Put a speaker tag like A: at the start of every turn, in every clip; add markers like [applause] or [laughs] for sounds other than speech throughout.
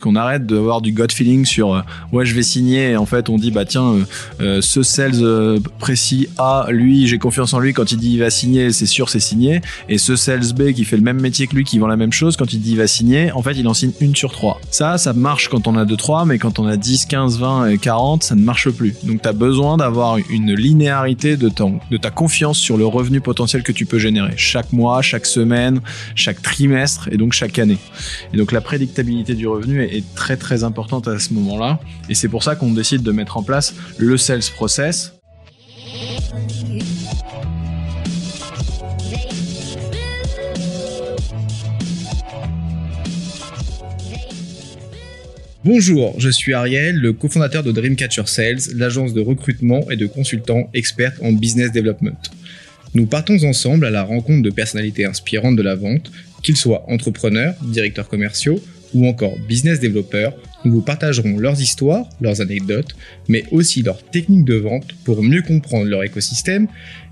A: Qu'on arrête d'avoir du gut feeling sur euh, ouais je vais signer et en fait on dit bah tiens euh, euh, ce sales précis A lui j'ai confiance en lui quand il dit il va signer c'est sûr c'est signé et ce sales B qui fait le même métier que lui qui vend la même chose quand il dit il va signer en fait il en signe une sur trois. Ça ça marche quand on a deux trois mais quand on a 10, 15, 20 et 40 ça ne marche plus. Donc tu as besoin d'avoir une linéarité de ton de ta confiance sur le revenu potentiel que tu peux générer chaque mois, chaque semaine, chaque trimestre et donc chaque année. Et donc la prédictabilité du revenu est très très importante à ce moment-là. Et c'est pour ça qu'on décide de mettre en place le sales process.
B: Bonjour, je suis Ariel, le cofondateur de Dreamcatcher Sales, l'agence de recrutement et de consultants experts en business development. Nous partons ensemble à la rencontre de personnalités inspirantes de la vente, qu'ils soient entrepreneurs, directeurs commerciaux ou encore business développeurs, nous vous partagerons leurs histoires, leurs anecdotes, mais aussi leurs techniques de vente pour mieux comprendre leur écosystème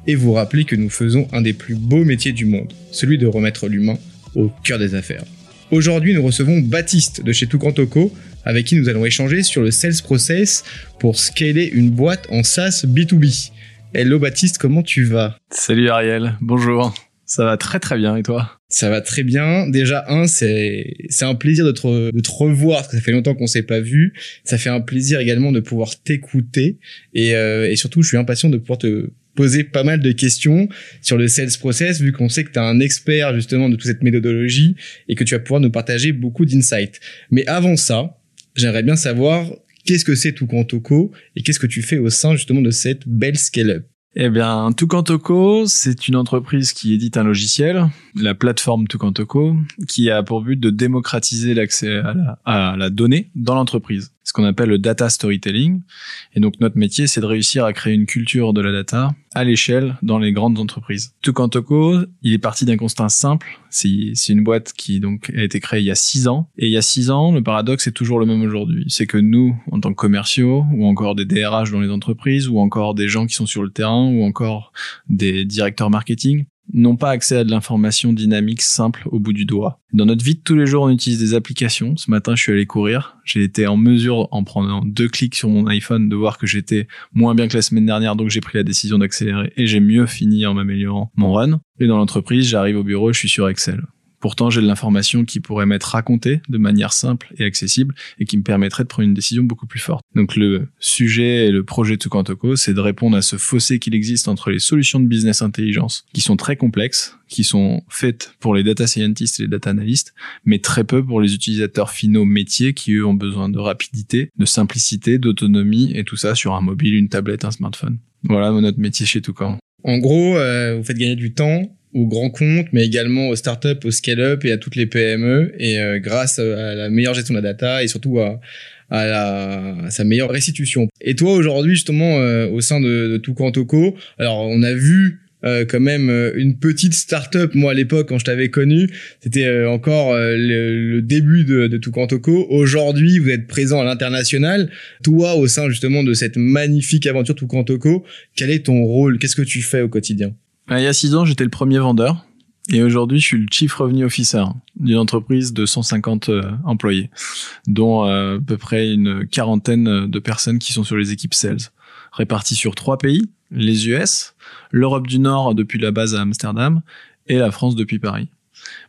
B: et vous rappeler que nous faisons un des plus beaux métiers du monde, celui de remettre l'humain au cœur des affaires. Aujourd'hui, nous recevons Baptiste de chez Toucantoco, avec qui nous allons échanger sur le sales process pour scaler une boîte en SaaS B2B. Hello Baptiste, comment tu vas?
A: Salut Ariel, bonjour. Ça va très très bien et toi?
B: Ça va très bien. Déjà un, c'est c'est un plaisir de te, de te revoir parce que ça fait longtemps qu'on s'est pas vu. Ça fait un plaisir également de pouvoir t'écouter et, euh, et surtout je suis impatient de pouvoir te poser pas mal de questions sur le sales process vu qu'on sait que tu un expert justement de toute cette méthodologie et que tu vas pouvoir nous partager beaucoup d'insights. Mais avant ça, j'aimerais bien savoir qu'est-ce que c'est Toucantoco et qu'est-ce que tu fais au sein justement de cette belle scale-up?
A: Eh bien, Tucantoco, c'est une entreprise qui édite un logiciel, la plateforme Tucantoco, qui a pour but de démocratiser l'accès à la, à la donnée dans l'entreprise ce qu'on appelle le data storytelling. Et donc notre métier, c'est de réussir à créer une culture de la data à l'échelle dans les grandes entreprises. Tukantoko, il est parti d'un constat simple. C'est une boîte qui a été créée il y a six ans. Et il y a six ans, le paradoxe est toujours le même aujourd'hui. C'est que nous, en tant que commerciaux, ou encore des DRH dans les entreprises, ou encore des gens qui sont sur le terrain, ou encore des directeurs marketing, n'ont pas accès à de l'information dynamique simple au bout du doigt. Dans notre vie de tous les jours, on utilise des applications. Ce matin, je suis allé courir. J'ai été en mesure, en prenant deux clics sur mon iPhone, de voir que j'étais moins bien que la semaine dernière, donc j'ai pris la décision d'accélérer et j'ai mieux fini en m'améliorant mon run. Et dans l'entreprise, j'arrive au bureau, je suis sur Excel. Pourtant, j'ai de l'information qui pourrait m'être racontée de manière simple et accessible et qui me permettrait de prendre une décision beaucoup plus forte. Donc le sujet et le projet Tukantoko, c'est de répondre à ce fossé qu'il existe entre les solutions de business intelligence qui sont très complexes, qui sont faites pour les data scientists et les data analysts, mais très peu pour les utilisateurs finaux métiers qui eux ont besoin de rapidité, de simplicité, d'autonomie et tout ça sur un mobile, une tablette, un smartphone. Voilà notre métier chez Toucan.
B: En gros, euh, vous faites gagner du temps aux grands comptes, mais également aux startups, aux scale-up et à toutes les PME. Et euh, grâce à la meilleure gestion de la data et surtout à, à, la, sa meilleure restitution. Et toi aujourd'hui justement euh, au sein de, de Toucantoco, alors on a vu euh, quand même une petite start-up. Moi, à l'époque, quand je t'avais connu, c'était encore le, début de, de Toucantoco. Aujourd'hui, vous êtes présent à l'international. Toi, au sein justement de cette magnifique aventure Toucantoco, quel est ton rôle? Qu'est-ce que tu fais au quotidien?
A: Il y a six ans, j'étais le premier vendeur. Et aujourd'hui, je suis le Chief Revenue Officer d'une entreprise de 150 euh, employés, dont euh, à peu près une quarantaine de personnes qui sont sur les équipes sales, réparties sur trois pays, les US, l'Europe du Nord depuis la base à Amsterdam et la France depuis Paris.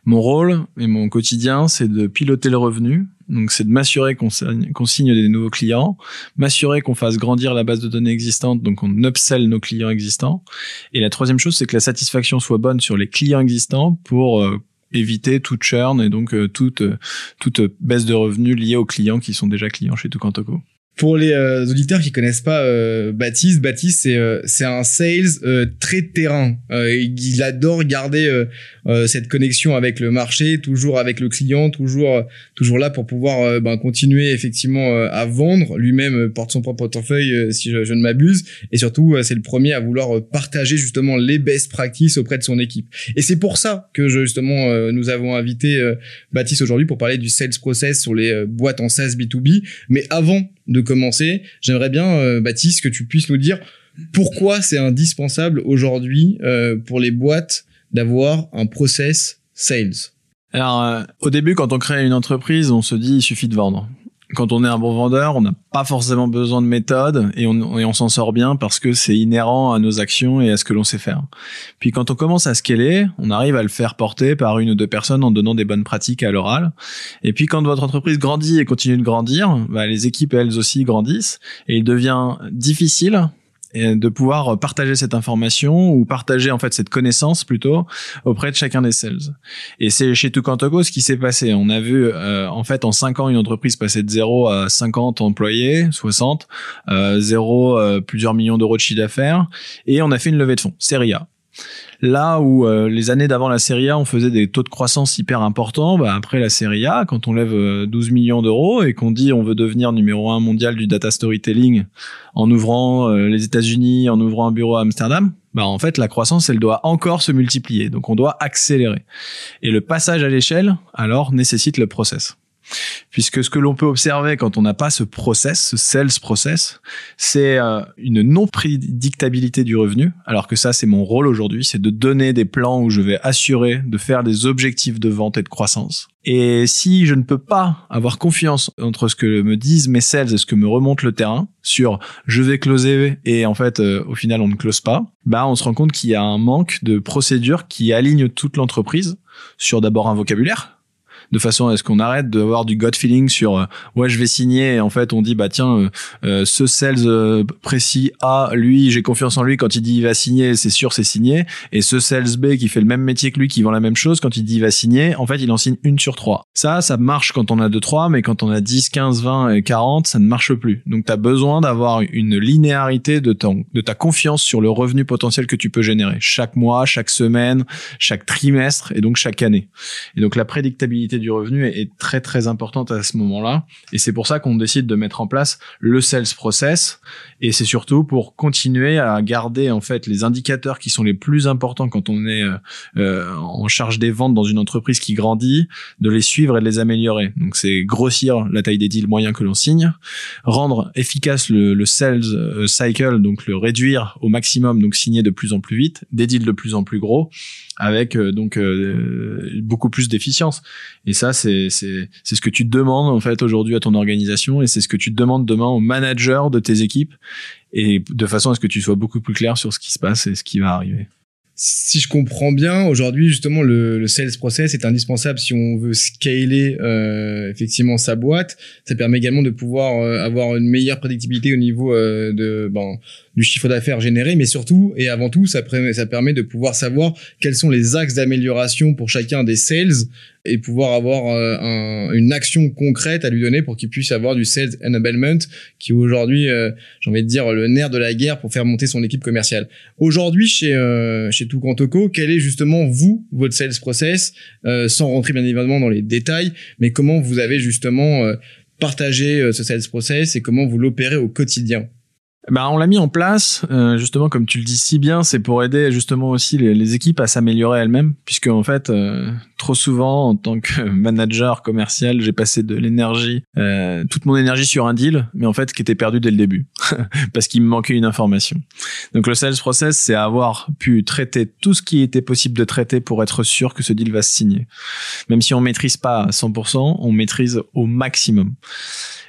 A: Mon rôle et mon quotidien, c'est de piloter le revenu. Donc, c'est de m'assurer qu'on signe des nouveaux clients, m'assurer qu'on fasse grandir la base de données existante, donc on upsell nos clients existants. Et la troisième chose, c'est que la satisfaction soit bonne sur les clients existants pour euh, éviter toute churn et donc euh, toute, euh, toute baisse de revenus liée aux clients qui sont déjà clients chez Toucantoco.
B: Pour les euh, auditeurs qui connaissent pas euh, Baptiste, Baptiste c'est euh, c'est un sales très terrain. il adore garder cette connexion avec le marché, toujours avec le client, toujours toujours là pour pouvoir ben, continuer effectivement à vendre. Lui-même porte son propre portefeuille si je, je ne m'abuse, et surtout c'est le premier à vouloir partager justement les best practices auprès de son équipe. Et c'est pour ça que justement nous avons invité Baptiste aujourd'hui pour parler du sales process sur les boîtes en SaaS B2B. Mais avant de commencer, j'aimerais bien, euh, Baptiste, que tu puisses nous dire pourquoi c'est indispensable aujourd'hui euh, pour les boîtes d'avoir un process sales.
A: Alors, euh, au début, quand on crée une entreprise, on se dit il suffit de vendre quand on est un bon vendeur, on n'a pas forcément besoin de méthode et on, s'en sort bien parce que c'est inhérent à nos actions et à ce que l'on sait faire. Puis quand on commence à scaler, on arrive à le faire porter par une ou deux personnes en donnant des bonnes pratiques à l'oral. Et puis quand votre entreprise grandit et continue de grandir, bah, les équipes elles aussi grandissent et il devient difficile et de pouvoir partager cette information ou partager en fait cette connaissance plutôt auprès de chacun des sales. Et c'est chez Tucantoco ce qui s'est passé. On a vu euh, en fait en 5 ans une entreprise passer de 0 à 50 employés, 60, euh, 0 euh, plusieurs millions d'euros de chiffre d'affaires et on a fait une levée de fonds, Serie A. Là où euh, les années d'avant la Serie A, on faisait des taux de croissance hyper importants, bah après la Serie A, quand on lève 12 euh, millions d'euros et qu'on dit on veut devenir numéro un mondial du data storytelling en ouvrant euh, les États-Unis, en ouvrant un bureau à Amsterdam, bah en fait la croissance elle doit encore se multiplier, donc on doit accélérer. Et le passage à l'échelle alors nécessite le process. Puisque ce que l'on peut observer quand on n'a pas ce process, ce sales process, c'est euh, une non-prédictabilité du revenu, alors que ça, c'est mon rôle aujourd'hui, c'est de donner des plans où je vais assurer de faire des objectifs de vente et de croissance. Et si je ne peux pas avoir confiance entre ce que me disent mes sales et ce que me remonte le terrain sur je vais closer et en fait euh, au final on ne close pas, bah on se rend compte qu'il y a un manque de procédures qui alignent toute l'entreprise sur d'abord un vocabulaire de façon à ce qu'on arrête d'avoir du gut feeling sur euh, ouais je vais signer et en fait on dit bah tiens euh, euh, ce sales précis A lui j'ai confiance en lui. Quand il dit il va signer c'est sûr c'est signé. Et ce sales B qui fait le même métier que lui qui vend la même chose quand il dit il va signer en fait il en signe une sur trois. Ça ça marche quand on a deux trois mais quand on a 10 15 20 et 40 ça ne marche plus. Donc tu as besoin d'avoir une linéarité de ton de ta confiance sur le revenu potentiel que tu peux générer. Chaque mois chaque semaine chaque trimestre et donc chaque année. Et donc la prédictabilité du revenu est, très très importante à ce moment-là. Et c'est pour ça qu'on décide de mettre en place le sales process. Et c'est surtout pour continuer à garder en fait les indicateurs qui sont les plus importants quand on est euh, euh, en charge des ventes dans une entreprise qui grandit, de les suivre et de les améliorer. Donc c'est grossir la taille des deals moyens que l'on signe, rendre efficace le, le sales euh, cycle, donc le réduire au maximum, donc signer de plus en plus vite, des deals de plus en plus gros, avec donc beaucoup plus d'efficience. Et ça, c'est ce que tu demandes en fait aujourd'hui à ton organisation et c'est ce que tu demandes demain au manager de tes équipes et de façon à ce que tu sois beaucoup plus clair sur ce qui se passe et ce qui va arriver
B: si je comprends bien, aujourd'hui justement le, le, sales process est indispensable si on veut scaler euh, effectivement sa boîte. Ça permet également de pouvoir euh, avoir une meilleure prédictibilité au niveau euh, de ben, du chiffre d'affaires généré, mais surtout et avant tout, ça, ça permet de pouvoir savoir quels sont les axes d'amélioration pour chacun des sales et pouvoir avoir euh, un, une action concrète à lui donner pour qu'il puisse avoir du sales enablement qui aujourd'hui, euh, j'ai envie de dire, le nerf de la guerre pour faire monter son équipe commerciale. Aujourd'hui, chez euh, chez Toucantoco, quel est justement vous votre sales process, sans rentrer bien évidemment dans les détails, mais comment vous avez justement partagé ce sales process et comment vous l'opérez au quotidien?
A: Bah, on l'a mis en place, euh, justement, comme tu le dis si bien, c'est pour aider justement aussi les, les équipes à s'améliorer elles-mêmes, puisque en fait, euh, trop souvent, en tant que [laughs] manager commercial, j'ai passé de l'énergie, euh, toute mon énergie sur un deal, mais en fait, qui était perdu dès le début, [laughs] parce qu'il me manquait une information. Donc le sales process, c'est avoir pu traiter tout ce qui était possible de traiter pour être sûr que ce deal va se signer. Même si on maîtrise pas à 100%, on maîtrise au maximum.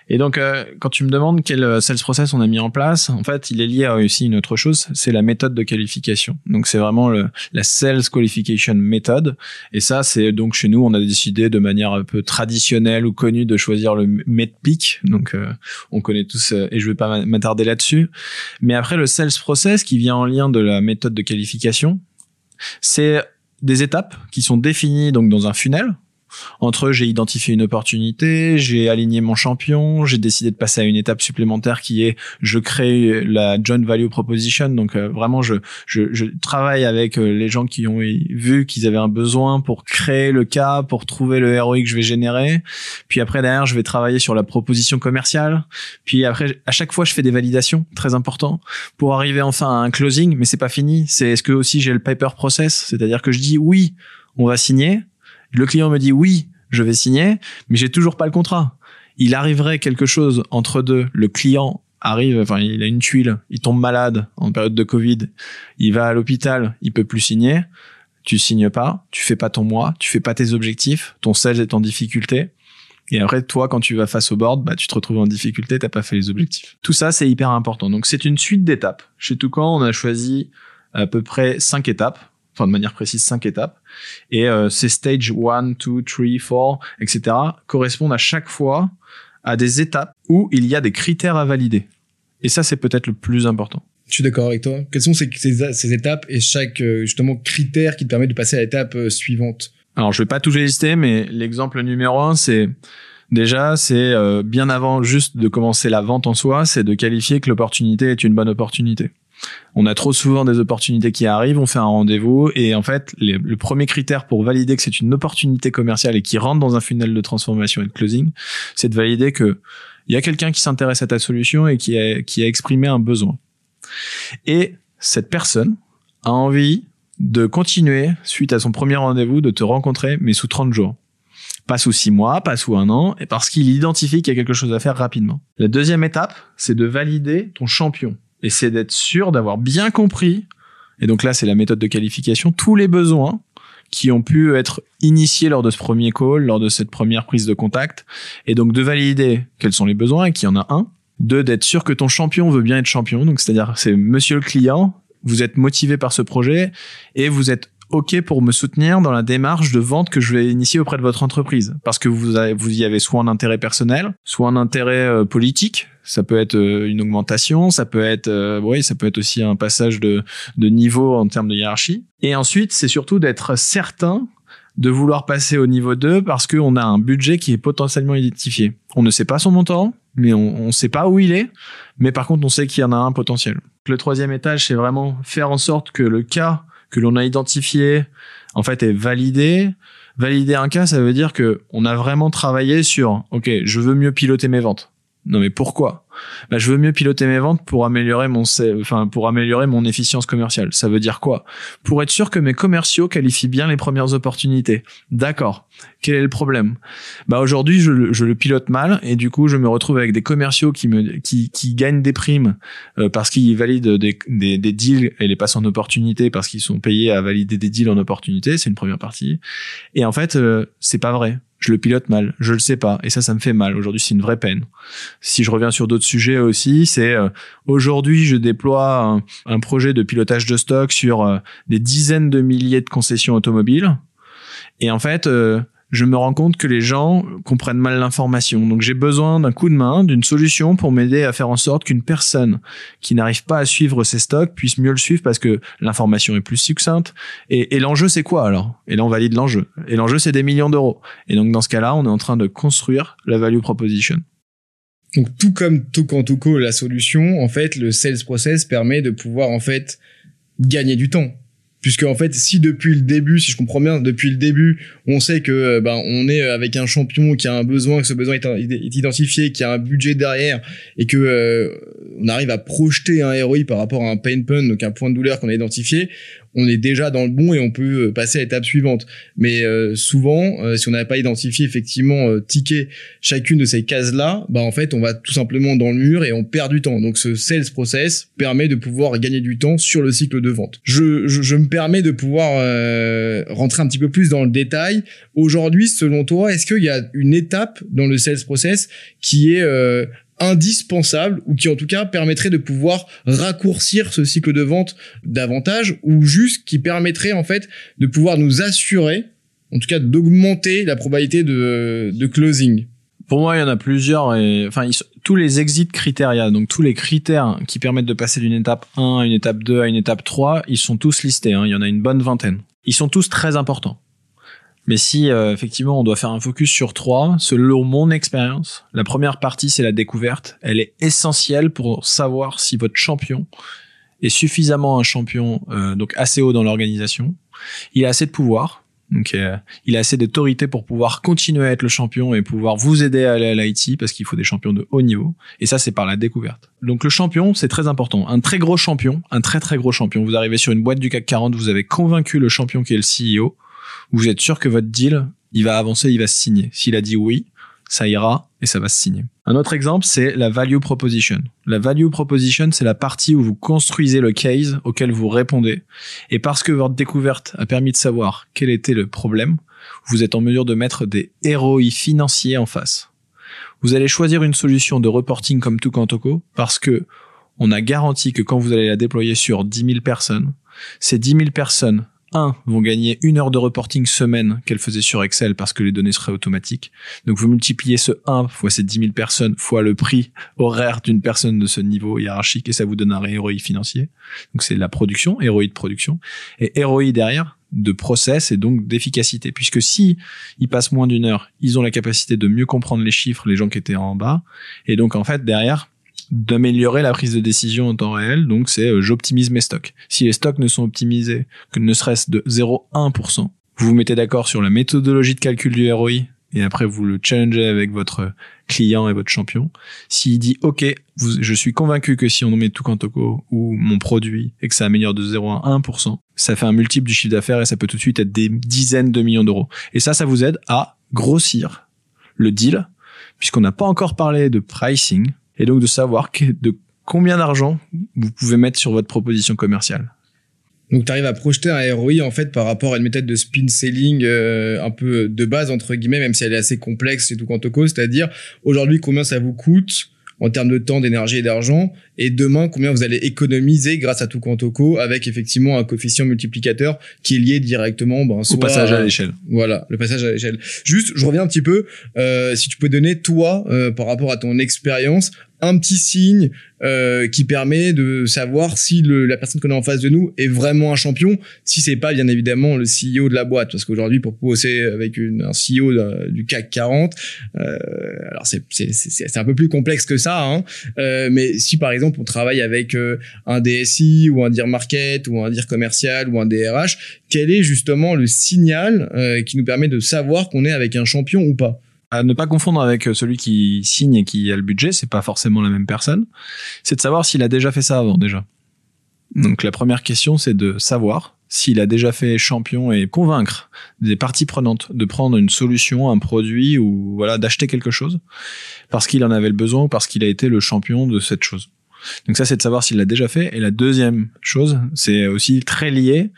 A: Et donc, euh, quand tu me demandes quel euh, sales process on a mis en place, en fait, il est lié à aussi une autre chose, c'est la méthode de qualification. Donc, c'est vraiment le, la sales qualification method. Et ça, c'est donc chez nous, on a décidé de manière un peu traditionnelle ou connue de choisir le MEDPIC. Donc, euh, on connaît tous, et je vais pas m'attarder là-dessus. Mais après, le sales process qui vient en lien de la méthode de qualification, c'est des étapes qui sont définies donc dans un funnel entre j'ai identifié une opportunité, j'ai aligné mon champion, j'ai décidé de passer à une étape supplémentaire qui est je crée la joint value proposition. Donc euh, vraiment, je, je, je, travaille avec euh, les gens qui ont vu qu'ils avaient un besoin pour créer le cas, pour trouver le ROI que je vais générer. Puis après derrière, je vais travailler sur la proposition commerciale. Puis après, à chaque fois, je fais des validations, très important, pour arriver enfin à un closing. Mais c'est pas fini. C'est est-ce que aussi j'ai le paper process, c'est-à-dire que je dis oui, on va signer le client me dit oui, je vais signer, mais j'ai toujours pas le contrat. Il arriverait quelque chose entre deux. Le client arrive, enfin, il a une tuile, il tombe malade en période de Covid, il va à l'hôpital, il peut plus signer. tu signes pas, tu fais pas ton mois, tu fais pas tes objectifs, ton sales est en difficulté. Et après, toi, quand tu vas face au board, bah, tu te retrouves en difficulté, t'as pas fait les objectifs. Tout ça, c'est hyper important. Donc, c'est une suite d'étapes. Chez Toucan, on a choisi à peu près cinq étapes. Enfin, de manière précise, cinq étapes. Et euh, ces stage 1, 2, 3, 4, etc. correspondent à chaque fois à des étapes où il y a des critères à valider. Et ça, c'est peut-être le plus important.
B: Je suis d'accord avec toi. Quelles sont ces, ces, ces étapes et chaque euh, justement critère qui te permet de passer à l'étape euh, suivante?
A: Alors, je vais pas tout lister, mais l'exemple numéro un, c'est déjà, c'est bien avant juste de commencer la vente en soi, c'est de qualifier que l'opportunité est une bonne opportunité. On a trop souvent des opportunités qui arrivent, on fait un rendez-vous et en fait, le premier critère pour valider que c'est une opportunité commerciale et qui rentre dans un funnel de transformation et de closing, c'est de valider que il y a quelqu'un qui s'intéresse à ta solution et qui a, qui a exprimé un besoin. Et cette personne a envie de continuer, suite à son premier rendez-vous, de te rencontrer, mais sous 30 jours. Pas sous 6 mois, pas sous un an, et parce qu'il identifie qu'il y a quelque chose à faire rapidement. La deuxième étape, c'est de valider ton champion. Et c'est d'être sûr d'avoir bien compris, et donc là c'est la méthode de qualification, tous les besoins qui ont pu être initiés lors de ce premier call, lors de cette première prise de contact, et donc de valider quels sont les besoins et qu'il y en a un, deux, d'être sûr que ton champion veut bien être champion. Donc, c'est-à-dire, c'est monsieur le client, vous êtes motivé par ce projet et vous êtes OK pour me soutenir dans la démarche de vente que je vais initier auprès de votre entreprise. Parce que vous, avez, vous y avez soit un intérêt personnel, soit un intérêt euh, politique. Ça peut être euh, une augmentation, ça peut être, euh, oui, ça peut être aussi un passage de, de niveau en termes de hiérarchie. Et ensuite, c'est surtout d'être certain de vouloir passer au niveau 2 parce qu'on a un budget qui est potentiellement identifié. On ne sait pas son montant, mais on ne sait pas où il est. Mais par contre, on sait qu'il y en a un potentiel. Le troisième étage, c'est vraiment faire en sorte que le cas que l'on a identifié, en fait, est validé. Valider un cas, ça veut dire que on a vraiment travaillé sur, ok, je veux mieux piloter mes ventes. Non mais pourquoi? Bah, Je veux mieux piloter mes ventes pour améliorer mon, enfin pour améliorer mon efficience commerciale. Ça veut dire quoi? Pour être sûr que mes commerciaux qualifient bien les premières opportunités. D'accord. Quel est le problème? Bah aujourd'hui je, le pilote mal et du coup je me retrouve avec des commerciaux qui me qui, qui gagnent des primes euh, parce qu'ils valident des, des, des, deals et les passent en opportunité parce qu'ils sont payés à valider des deals en opportunité. C'est une première partie. Et en fait euh, c'est pas vrai je le pilote mal, je le sais pas, et ça, ça me fait mal. Aujourd'hui, c'est une vraie peine. Si je reviens sur d'autres sujets aussi, c'est euh, aujourd'hui, je déploie un, projet de pilotage de stock sur euh, des dizaines de milliers de concessions automobiles, et en fait, euh, je me rends compte que les gens comprennent mal l'information. Donc j'ai besoin d'un coup de main, d'une solution pour m'aider à faire en sorte qu'une personne qui n'arrive pas à suivre ses stocks puisse mieux le suivre parce que l'information est plus succincte. Et, l'enjeu c'est quoi alors? Et là on valide l'enjeu. Et l'enjeu c'est des millions d'euros. Et donc dans ce cas-là, on est en train de construire la value proposition.
B: Donc tout comme Tokan Toko, la solution, en fait, le sales process permet de pouvoir en fait gagner du temps puisque en fait si depuis le début si je comprends bien depuis le début on sait que euh, ben on est avec un champion qui a un besoin que ce besoin est, identifié qui a un budget derrière et que euh, on arrive à projeter un ROI par rapport à un pain point donc un point de douleur qu'on a identifié on est déjà dans le bon et on peut euh, passer à l'étape suivante. Mais euh, souvent, euh, si on n'avait pas identifié effectivement ticket chacune de ces cases-là, bah en fait, on va tout simplement dans le mur et on perd du temps. Donc ce sales process permet de pouvoir gagner du temps sur le cycle de vente. Je, je me permets de pouvoir rentrer un petit peu plus dans le détail. Aujourd'hui, selon toi, est-ce qu'il y a une étape dans le sales process qui est indispensable ou qui en tout cas permettrait de pouvoir raccourcir ce cycle de vente davantage ou juste qui permettrait en fait de pouvoir nous assurer en tout cas d'augmenter la probabilité de, closing?
A: Pour moi, il y en a plusieurs. Enfin, tous les exit critères, donc tous les critères qui permettent de passer d'une étape 1 à une étape 2 à une étape 3, ils sont tous listés. Hein. il y en a une bonne vingtaine. Ils sont tous très importants. Mais si euh, effectivement on doit faire un focus sur trois, selon mon expérience, la première partie c'est la découverte. Elle est essentielle pour savoir si votre champion est suffisamment un champion, euh, donc assez haut dans l'organisation. Il a assez de pouvoir, donc euh, il a assez d'autorité pour pouvoir continuer à être le champion et pouvoir vous aider à aller à l'IT parce qu'il faut des champions de haut niveau. Et ça c'est par la découverte. Donc le champion c'est très important. Un très gros champion, un très très gros champion. Vous arrivez sur une boîte du CAC 40, vous avez convaincu le champion qui est le CEO vous êtes sûr que votre deal, il va avancer, il va se signer. S'il a dit oui, ça ira et ça va se signer. Un autre exemple, c'est la value proposition. La value proposition, c'est la partie où vous construisez le case auquel vous répondez. Et parce que votre découverte a permis de savoir quel était le problème, vous êtes en mesure de mettre des ROI financiers en face. Vous allez choisir une solution de reporting comme Tukantoko parce que on a garanti que quand vous allez la déployer sur 10 000 personnes, ces 10 000 personnes 1 vont gagner une heure de reporting semaine qu'elles faisaient sur Excel parce que les données seraient automatiques. Donc vous multipliez ce 1 fois ces 10 000 personnes fois le prix horaire d'une personne de ce niveau hiérarchique et ça vous donne un ROI financier. Donc c'est la production, ROI de production. Et ROI derrière, de process et donc d'efficacité puisque si ils passent moins d'une heure, ils ont la capacité de mieux comprendre les chiffres, les gens qui étaient en bas et donc en fait derrière d'améliorer la prise de décision en temps réel. Donc, c'est euh, j'optimise mes stocks. Si les stocks ne sont optimisés que ne serait-ce de 0,1%, vous vous mettez d'accord sur la méthodologie de calcul du ROI et après vous le challengez avec votre client et votre champion. S'il dit OK, je suis convaincu que si on met tout Kantoko ou mon produit et que ça améliore de 0 à 1%, ça fait un multiple du chiffre d'affaires et ça peut tout de suite être des dizaines de millions d'euros. Et ça, ça vous aide à grossir le deal puisqu'on n'a pas encore parlé de pricing et donc de savoir de combien d'argent vous pouvez mettre sur votre proposition commerciale.
B: Donc tu arrives à projeter un ROI en fait par rapport à une méthode de spin selling euh, un peu de base entre guillemets, même si elle est assez complexe et tout quant au cause, c'est-à-dire aujourd'hui combien ça vous coûte en termes de temps, d'énergie et d'argent, et demain combien vous allez économiser grâce à tout Quantoco avec effectivement un coefficient multiplicateur qui est lié directement ben,
A: au passage à l'échelle.
B: Voilà, le passage à l'échelle. Juste, je reviens un petit peu, euh, si tu peux donner toi euh, par rapport à ton expérience un petit signe euh, qui permet de savoir si le, la personne qu'on a en face de nous est vraiment un champion, si c'est pas bien évidemment le CEO de la boîte, parce qu'aujourd'hui pour bosser avec une, un CEO du CAC 40, euh, alors c'est un peu plus complexe que ça, hein, euh, mais si par exemple on travaille avec euh, un DSI ou un dir market ou un dir commercial ou un DRH, quel est justement le signal euh, qui nous permet de savoir qu'on est avec un champion ou pas?
A: À ne pas confondre avec celui qui signe et qui a le budget, c'est pas forcément la même personne. C'est de savoir s'il a déjà fait ça avant déjà. Donc la première question, c'est de savoir s'il a déjà fait champion et convaincre des parties prenantes de prendre une solution, un produit ou voilà d'acheter quelque chose parce qu'il en avait le besoin ou parce qu'il a été le champion de cette chose. Donc ça, c'est de savoir s'il l'a déjà fait. Et la deuxième chose, c'est aussi très lié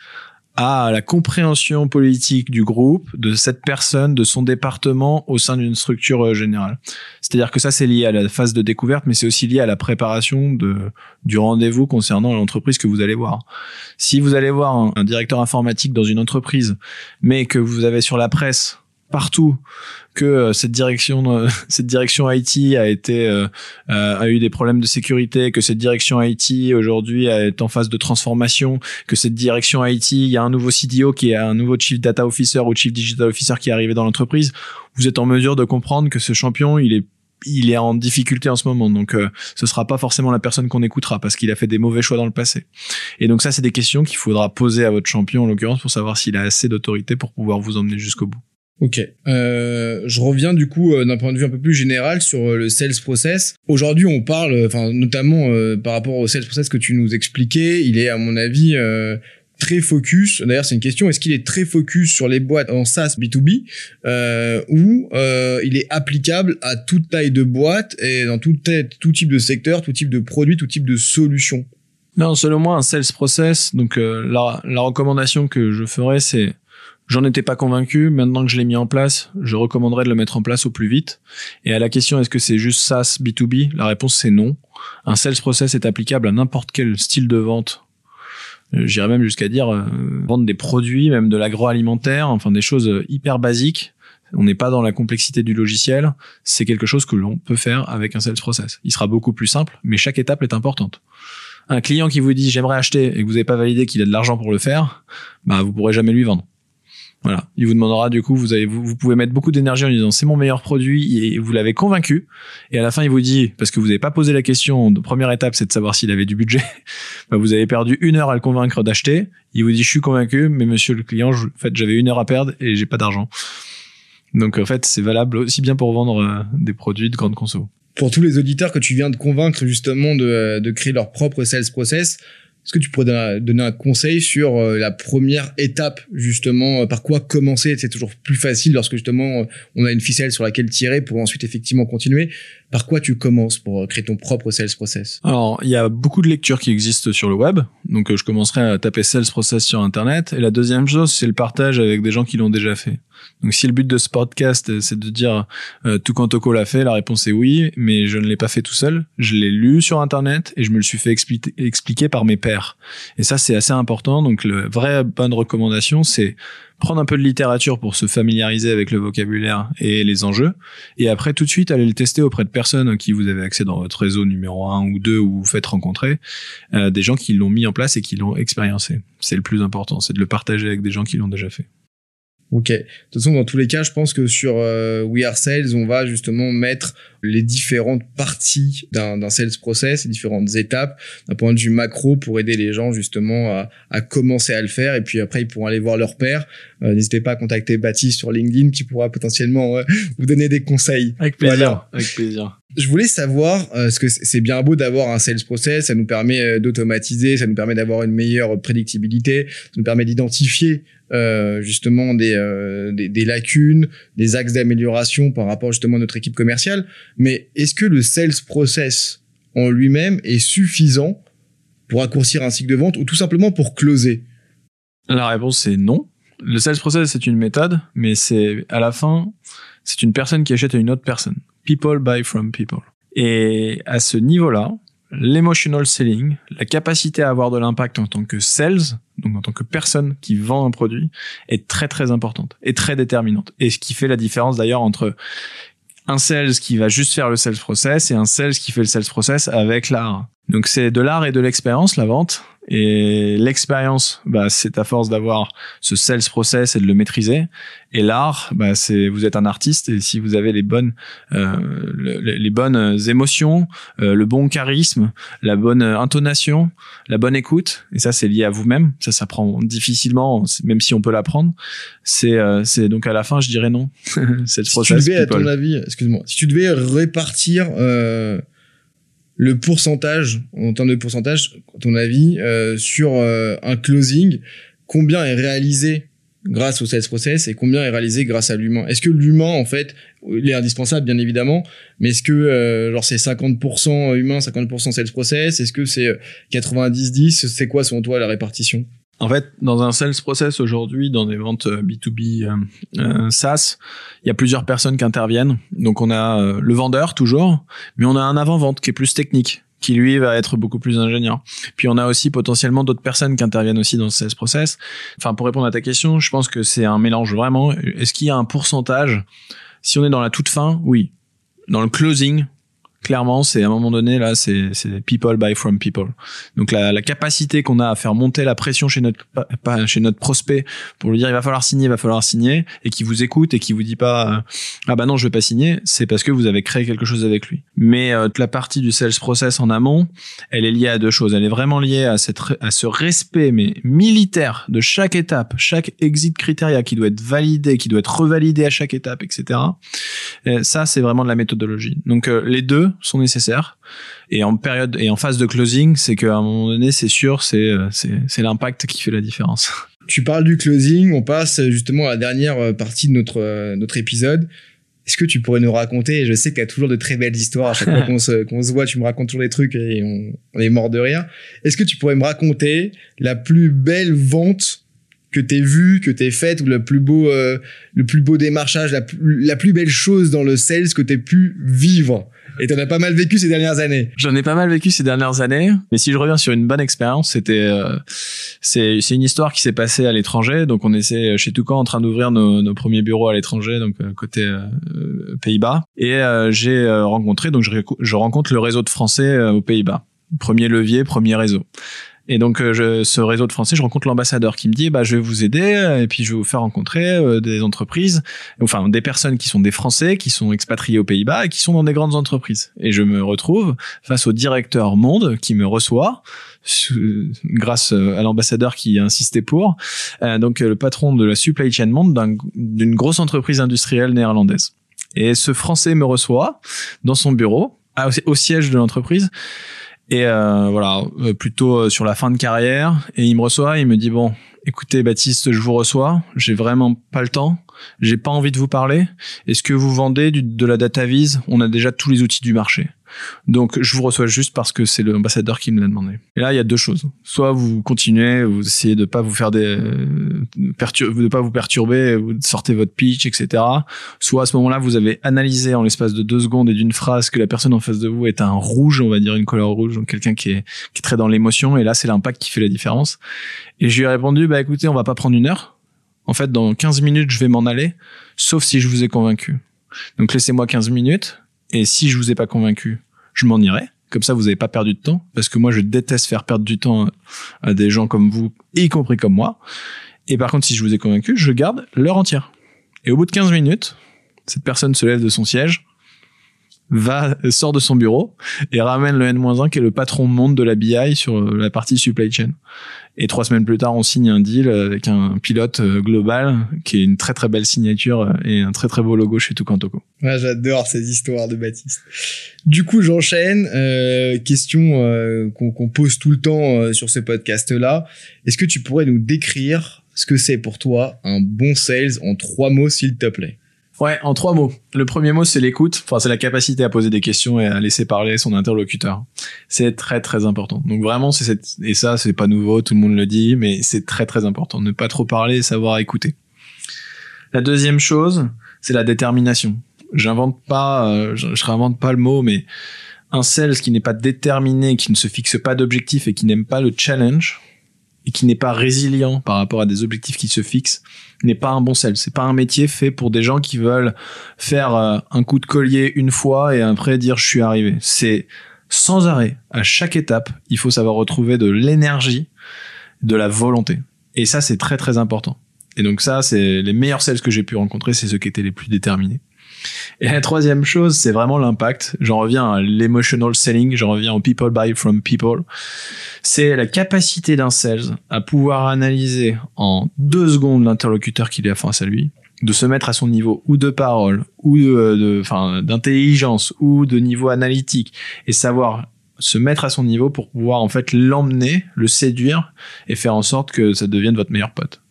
A: à la compréhension politique du groupe, de cette personne, de son département au sein d'une structure euh, générale. C'est-à-dire que ça, c'est lié à la phase de découverte, mais c'est aussi lié à la préparation de, du rendez-vous concernant l'entreprise que vous allez voir. Si vous allez voir un, un directeur informatique dans une entreprise, mais que vous avez sur la presse partout que euh, cette direction euh, [laughs] cette direction IT a été euh, a eu des problèmes de sécurité que cette direction IT aujourd'hui est en phase de transformation que cette direction IT il y a un nouveau CDO qui est un nouveau chief data officer ou chief digital officer qui est arrivé dans l'entreprise vous êtes en mesure de comprendre que ce champion il est il est en difficulté en ce moment, donc euh, ce sera pas forcément la personne qu'on écoutera parce qu'il a fait des mauvais choix dans le passé. Et donc ça, c'est des questions qu'il faudra poser à votre champion en l'occurrence pour savoir s'il a assez d'autorité pour pouvoir vous emmener jusqu'au bout.
B: Ok. Euh, je reviens du coup euh, d'un point de vue un peu plus général sur euh, le sales process. Aujourd'hui, on parle, enfin notamment par rapport au sales process que tu nous expliquais, il est à mon avis très focus. D'ailleurs, c'est une question. Est-ce qu'il est très focus sur les boîtes en SaaS B2B ou il est applicable à toute taille de boîte et dans tout, tout type de secteur, tout type de produit, tout type de solution?
A: Non, selon moi, un sales process. Donc la, la recommandation que je ferais, c'est J'en étais pas convaincu. Maintenant que je l'ai mis en place, je recommanderais de le mettre en place au plus vite. Et à la question est-ce que c'est juste SaaS B2B La réponse c'est non. Un sales process est applicable à n'importe quel style de vente. Euh, j'irais même jusqu'à dire euh, vendre des produits, même de l'agroalimentaire, enfin des choses hyper basiques. On n'est pas dans la complexité du logiciel. C'est quelque chose que l'on peut faire avec un sales process. Il sera beaucoup plus simple, mais chaque étape est importante. Un client qui vous dit j'aimerais acheter et que vous n'avez pas validé qu'il a de l'argent pour le faire, bah vous pourrez jamais lui vendre. Voilà. Il vous demandera du coup, vous avez, vous, pouvez mettre beaucoup d'énergie en disant c'est mon meilleur produit et vous l'avez convaincu. Et à la fin, il vous dit parce que vous n'avez pas posé la question. De première étape, c'est de savoir s'il avait du budget. [laughs] bah, vous avez perdu une heure à le convaincre d'acheter. Il vous dit je suis convaincu, mais monsieur le client, en fait, j'avais une heure à perdre et j'ai pas d'argent. Donc en fait, c'est valable aussi bien pour vendre euh, des produits de grande conso.
B: Pour tous les auditeurs que tu viens de convaincre justement de, de créer leur propre sales process, est-ce que tu pourrais donner un conseil sur euh, la première étape, justement, euh, par quoi commencer? C'est toujours plus facile lorsque justement on a une ficelle sur laquelle tirer pour ensuite effectivement continuer. Par quoi tu commences pour créer ton propre sales process?
A: Alors, il y a beaucoup de lectures qui existent sur le web. Donc, je commencerai à taper sales process sur Internet. Et la deuxième chose, c'est le partage avec des gens qui l'ont déjà fait. Donc si le but de ce podcast c'est de dire euh, tout quand Toko l'a fait, la réponse est oui, mais je ne l'ai pas fait tout seul. Je l'ai lu sur internet et je me le suis fait expliquer par mes pairs. Et ça c'est assez important. Donc la vraie bonne recommandation c'est prendre un peu de littérature pour se familiariser avec le vocabulaire et les enjeux, et après tout de suite aller le tester auprès de personnes qui vous avez accès dans votre réseau numéro 1 ou 2 ou vous faites rencontrer, euh, des gens qui l'ont mis en place et qui l'ont expériencé. C'est le plus important, c'est de le partager avec des gens qui l'ont déjà fait.
B: Ok. De toute façon, dans tous les cas, je pense que sur euh, We Are Sales, on va justement mettre les différentes parties d'un sales process, les différentes étapes d'un point de vue macro pour aider les gens justement à, à, commencer à le faire. Et puis après, ils pourront aller voir leur père. Euh, n'hésitez pas à contacter Baptiste sur LinkedIn qui pourra potentiellement [laughs] vous donner des conseils.
A: Avec plaisir. Avec plaisir.
B: Je voulais savoir, euh, ce que c'est bien beau d'avoir un sales process, ça nous permet d'automatiser, ça nous permet d'avoir une meilleure prédictibilité, ça nous permet d'identifier euh, justement des, euh, des, des, lacunes, des axes d'amélioration par rapport justement à notre équipe commerciale. Mais est-ce que le sales process en lui-même est suffisant pour raccourcir un cycle de vente ou tout simplement pour closer?
A: La réponse c'est non. Le sales process c'est une méthode, mais c'est à la fin c'est une personne qui achète à une autre personne. People buy from people. Et à ce niveau-là, l'emotional selling, la capacité à avoir de l'impact en tant que sales, donc en tant que personne qui vend un produit, est très très importante et très déterminante. Et ce qui fait la différence d'ailleurs entre un sales qui va juste faire le sales process et un sales qui fait le sales process avec l'art. Donc c'est de l'art et de l'expérience la vente. Et l'expérience, bah, c'est à force d'avoir ce sales process et de le maîtriser. Et l'art, bah, c'est vous êtes un artiste et si vous avez les bonnes, euh, les, bonnes émotions, euh, le bon charisme, la bonne intonation, la bonne écoute, et ça c'est lié à vous-même. Ça s'apprend difficilement, même si on peut l'apprendre. C'est, euh, c'est donc à la fin, je dirais non. [laughs]
B: si process. Tu devais, à ton avis, excuse-moi, si tu devais répartir euh, le pourcentage, en termes de pourcentage, ton avis, euh, sur euh, un closing, combien est réalisé grâce au sales process et combien est réalisé grâce à l'humain? Est-ce que l'humain, en fait, il est indispensable, bien évidemment, mais est-ce que euh, genre c'est 50% humain, 50% sales process? Est-ce que c'est 90-10 C'est quoi, selon toi, la répartition?
A: En fait, dans un sales process aujourd'hui, dans des ventes B2B euh, euh, euh, SaaS, il y a plusieurs personnes qui interviennent. Donc on a euh, le vendeur toujours, mais on a un avant-vente qui est plus technique qui lui va être beaucoup plus ingénieur. Puis on a aussi potentiellement d'autres personnes qui interviennent aussi dans ce sales process. Enfin, pour répondre à ta question, je pense que c'est un mélange vraiment. Est-ce qu'il y a un pourcentage? Si on est dans la toute fin, oui. Dans le closing, clairement, c'est à un moment donné là, c'est people buy from people. Donc la, la capacité qu'on a à faire monter la pression chez notre pas chez notre prospect pour lui dire il va falloir signer, il va falloir signer, et qui vous écoute et qui vous dit pas euh, ah bah non je vais pas signer, c'est parce que vous avez créé quelque chose avec lui. Mais euh, la partie du sales process en amont, elle est liée à deux choses. Elle est vraiment liée à cette à ce respect mais militaire de chaque étape, chaque exit criteria qui doit être validé, qui doit être revalidé à chaque étape, etc. Et ça c'est vraiment de la méthodologie. Donc euh, les deux sont nécessaires. Et en période et en phase de closing, c'est qu'à un moment donné, c'est sûr, c'est euh, c'est l'impact qui fait la différence. [laughs]
B: Tu parles du closing, on passe justement à la dernière euh, partie de notre euh, notre épisode. Est-ce que tu pourrais nous raconter Je sais que tu as toujours de très belles histoires. À chaque fois [laughs] qu'on se, se voit, tu me racontes toujours des trucs et on, on est mort de rire. Est-ce que tu pourrais me raconter la plus belle vente que t'aies vue, que t'aies faite, ou le plus beau, le plus beau démarchage, la, la plus belle chose dans le sales que t'aies pu vivre? Et t'en as pas mal vécu ces dernières années.
A: J'en ai pas mal vécu ces dernières années. Mais si je reviens sur une bonne expérience, c'était euh, c'est une histoire qui s'est passée à l'étranger. Donc on était chez Toucan en train d'ouvrir nos, nos premiers bureaux à l'étranger, donc euh, côté euh, Pays-Bas. Et j'ai rencontré donc je, je rencontre le réseau de Français aux Pays-Bas. Premier levier, premier réseau. Et donc, euh, je, ce réseau de Français, je rencontre l'ambassadeur qui me dit, bah, je vais vous aider et puis je vais vous faire rencontrer euh, des entreprises, enfin des personnes qui sont des Français, qui sont expatriés aux Pays-Bas et qui sont dans des grandes entreprises. Et je me retrouve face au directeur monde qui me reçoit grâce euh, à l'ambassadeur qui a insisté pour, donc le patron de la supply chain monde d'une grosse entreprise industrielle néerlandaise. Et ce Français me reçoit dans son bureau, au siège de l'entreprise, Et euh, voilà, euh, plutôt euh, sur la fin de carrière. Et il me reçoit, il me dit bon, écoutez Baptiste, je vous reçois, j'ai vraiment pas le temps, j'ai pas envie de vous parler. Est-ce que vous vendez du, de la data vise? On a déjà tous les outils du marché. Donc, je vous reçois juste parce que c'est l'ambassadeur qui me l'a demandé. Et là, il y a deux choses. Soit vous continuez, vous essayez de pas vous faire des, de pas vous perturber, vous sortez votre pitch, etc. Soit à ce moment-là, vous avez analysé en l'espace de deux secondes et d'une phrase que la personne en face de vous est un rouge, on va dire une couleur rouge, donc quelqu'un qui est, qui est très dans l'émotion. Et là, c'est l'impact qui fait la différence. Et je lui ai répondu, bah écoutez, on va pas prendre une heure. En fait, dans 15 minutes, je vais m'en aller, sauf si je vous ai convaincu. Donc laissez-moi 15 minutes et si je vous ai pas convaincu, je m'en irai. Comme ça, vous n'avez pas perdu de temps, parce que moi, je déteste faire perdre du temps à des gens comme vous, y compris comme moi. Et par contre, si je vous ai convaincu, je garde l'heure entière. Et au bout de 15 minutes, cette personne se lève de son siège, va sort de son bureau et ramène le N-1 qui est le patron monde de la BI sur la partie supply chain. Et trois semaines plus tard, on signe un deal avec un pilote euh, global qui est une très très belle signature euh, et un très très beau logo chez Tucantoco.
B: Ouais, j'adore ces histoires de Baptiste. Du coup, j'enchaîne. Euh, question euh, qu'on pose tout le temps sur ce podcast-là. Est-ce que tu pourrais nous décrire ce que c'est pour toi un bon sales en trois mots, s'il te plaît?
A: Ouais, en trois mots. Le premier mot, c'est l'écoute. Enfin, c'est la capacité à poser des questions et à laisser parler son interlocuteur. C'est très, très important. Donc vraiment, c'est cette, et ça, c'est pas nouveau, tout le monde le dit, mais c'est très, très important. Ne pas trop parler et savoir écouter. La deuxième chose, c'est la détermination. J'invente pas, euh, je, je réinvente pas le mot, mais un sales qui n'est pas déterminé, qui ne se fixe pas d'objectif et qui n'aime pas le challenge, et qui n'est pas résilient par rapport à des objectifs qui se fixent n'est pas un bon sel. C'est pas un métier fait pour des gens qui veulent faire euh, un coup de collier une fois et après dire je suis arrivé. C'est sans arrêt, à chaque étape, il faut savoir retrouver de l'énergie, de la volonté. Et ça, c'est très très important. Et donc ça, c'est les meilleurs sales que j'ai pu rencontrer, c'est ceux qui étaient les plus déterminés. Et la troisième chose, c'est vraiment l'impact. J'en reviens à l'emotional selling, j'en reviens au people buy from people. C'est la capacité d'un sales à pouvoir analyser en deux secondes l'interlocuteur qu'il a face à lui, de se mettre à son niveau ou de parole ou de, d'intelligence ou de niveau analytique et savoir se mettre à son niveau pour pouvoir en fait l'emmener, le séduire et faire en sorte que ça devienne votre meilleur pote.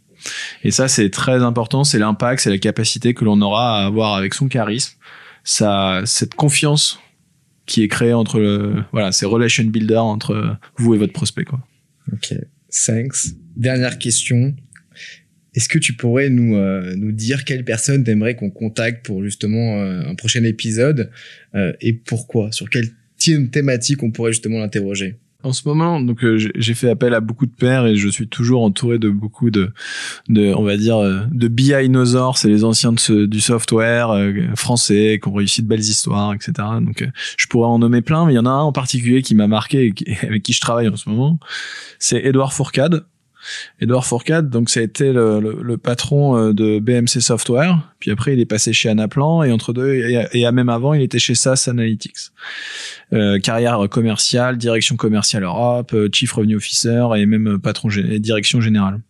A: Et ça, c'est très important. C'est l'impact, c'est la capacité que l'on aura à avoir avec son charisme, ça, cette confiance qui est créée entre le, voilà, ces relation builders entre vous et votre prospect, quoi.
B: Ok. Thanks. Dernière question. Est-ce que tu pourrais nous, euh, nous dire quelle personne t'aimerais qu'on contacte pour justement euh, un prochain épisode euh, et pourquoi? Sur quelle thématique on pourrait justement l'interroger?
A: En ce moment, donc euh, j'ai fait appel à beaucoup de pairs et je suis toujours entouré de beaucoup de, de on va dire, euh, de c'est les anciens du software euh, français qui ont réussi de belles histoires, etc. Donc je pourrais en nommer plein, mais il y en a un en particulier qui m'a marqué et [laughs] avec qui je travaille en ce moment. C'est Edouard Fourcade. Edouard Fourcade, donc ça a été le, le, patron de BMC Software, puis après il est passé chez Anaplan et entre deux et, et même avant il était chez SAS Analytics. Euh, carrière commerciale, direction commerciale Europe, euh, chief revenue officer et même patron direction générale.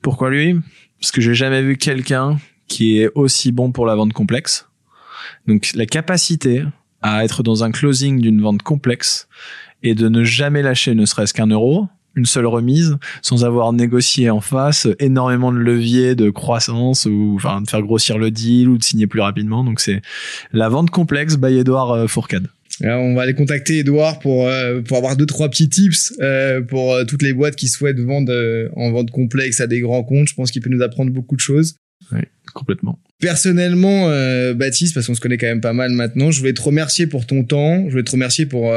A: Pourquoi lui? Parce que j'ai jamais vu quelqu'un qui est aussi bon pour la vente complexe. Donc la capacité à être dans un closing d'une vente complexe et de ne jamais lâcher ne serait-ce qu'un euro, une seule remise, sans avoir négocié en face énormément de leviers de croissance ou enfin de faire grossir le deal ou de signer plus rapidement. Donc c'est la vente complexe by Edouard euh, Fourcade
B: on va aller contacter Edouard pour euh, pour avoir deux trois petits tips euh, pour euh, toutes les boîtes qui souhaitent vendre en vente complexe à des grands comptes. Je pense qu'il peut nous apprendre beaucoup de choses.
A: Oui, complètement.
B: Personnellement, Baptiste, parce qu'on se connaît quand même pas mal maintenant, je voulais te remercier pour ton temps, je voulais te remercier pour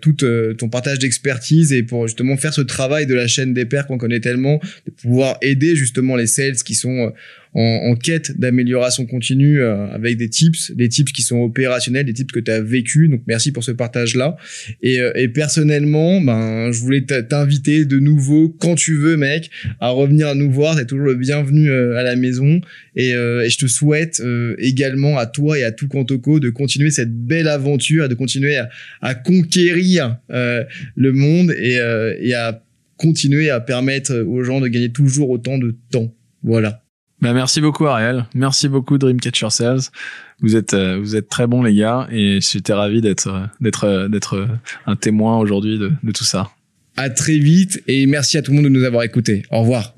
B: tout ton partage d'expertise et pour justement faire ce travail de la chaîne des pairs qu'on connaît tellement, de pouvoir aider justement les sales qui sont en, quête d'amélioration continue euh, avec des tips, des tips qui sont opérationnels, des tips que tu as vécu. Donc merci pour ce partage-là. Et, euh, et, personnellement, ben je voulais t'inviter de nouveau quand tu veux, mec, à revenir à nous voir. T'es toujours le bienvenu euh, à la maison. Et, et je te souhaite également à toi et à tout Cantoco de continuer cette belle aventure, de continuer à, à conquérir le monde et, et à continuer à permettre aux gens de gagner toujours autant de temps. Voilà.
A: Bah, merci beaucoup Ariel, merci beaucoup Dreamcatcher Sales. Vous êtes euh, vous êtes très bons les gars et j'étais ravi d'être euh, d'être euh, d'être un témoin aujourd'hui de, de tout ça.
B: À très vite et merci à tout le monde de nous avoir écoutés. Au revoir.